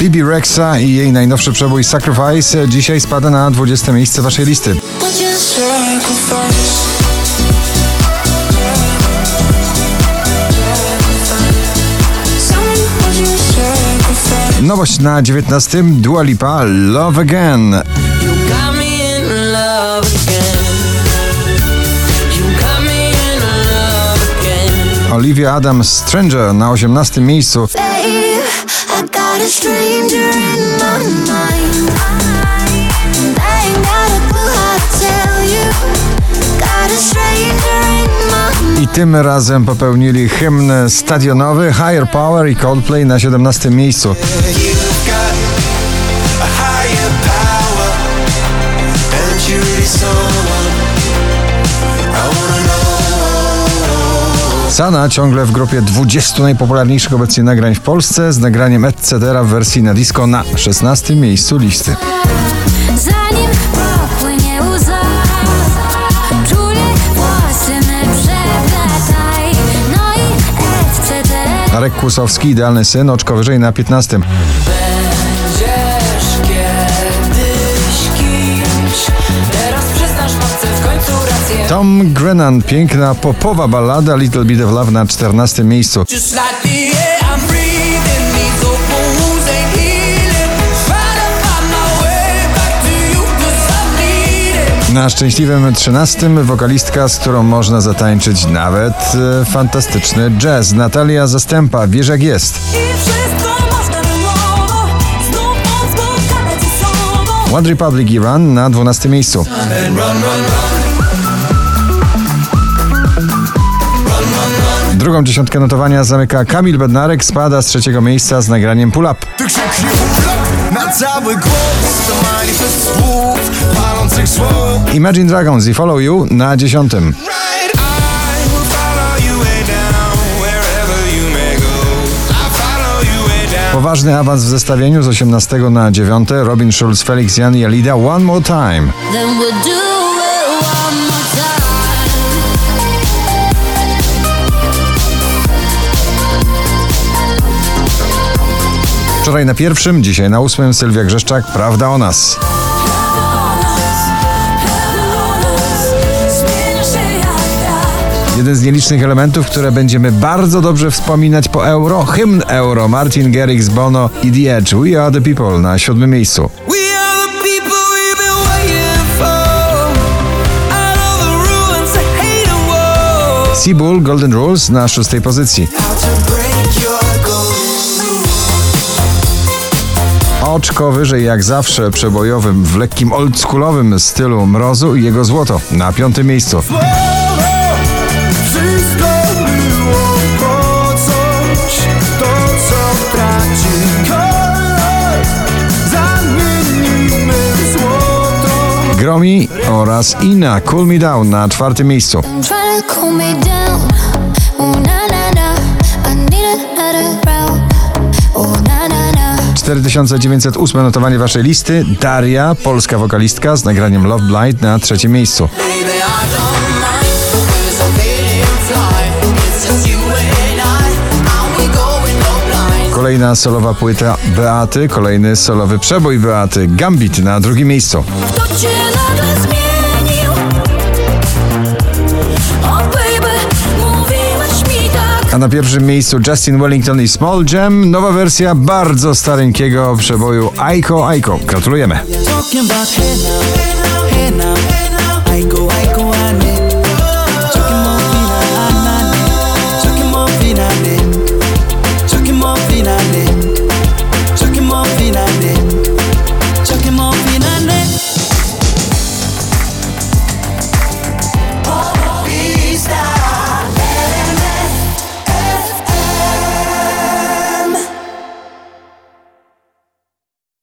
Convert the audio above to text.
Bibi Rexa i jej najnowszy przebój Sacrifice dzisiaj spada na 20 miejsce waszej listy. Nowość na 19 Dua Lipa Love Again. Olivia Adams Stranger na 18 miejscu. I tym razem popełnili hymn stadionowy Higher Power i Coldplay na 17 miejscu. Sana ciągle w grupie 20 najpopularniejszych obecnie nagrań w Polsce z nagraniem Etc. w wersji na disco na 16 miejscu listy. Etc. Arek Kłusowski, Idealny Syn, oczko wyżej na 15. Będziesz kiedyś kimś. Teraz przyznasz matce w końcu rację. Tom Grennan, piękna popowa ballada Little Bit of Love na 14 miejscu. Like Na szczęśliwym 13 wokalistka, z którą można zatańczyć nawet e, fantastyczny jazz. Natalia Zastępa, wiesz jak jest. One Republic i Run na 12 miejscu. Drugą dziesiątkę notowania zamyka Kamil Bednarek, spada z trzeciego miejsca z nagraniem Pull Up. Ty krzyknie urlop na cały głos, to manifest słów. Imagine Dragons i Follow You na dziesiątym. Poważny awans w zestawieniu z 18 na 9. Robin Schulz, Felix Jan i Alida one more time. Wczoraj na pierwszym, dzisiaj na ósmym Sylwia Grzeszczak, Prawda o nas. Jeden z nielicznych elementów, które będziemy bardzo dobrze wspominać po euro, hymn euro, Martin Garrix, Bono i The Edge, We Are The People na siódmym miejscu. Seabull, Golden Rules na szóstej pozycji. Oczko wyżej jak zawsze przebojowym, w lekkim oldschoolowym stylu mrozu i jego złoto na piątym miejscu. Gromi oraz Ina, Cool Me Down na czwartym miejscu. I'm trying to cool me down. Oh, na, na, na. I need another route. Oh, na, na, na. 4908 notowanie waszej listy. Daria, polska wokalistka z nagraniem Love Blind na trzecim miejscu. Kolejna solowa płyta Beaty, kolejny solowy przebój Beaty, Gambit na drugim miejscu. Tak. A na pierwszym miejscu Justin Wellington i Small Jam, nowa wersja bardzo stareńkiego przeboju Aiko Aiko. Gratulujemy.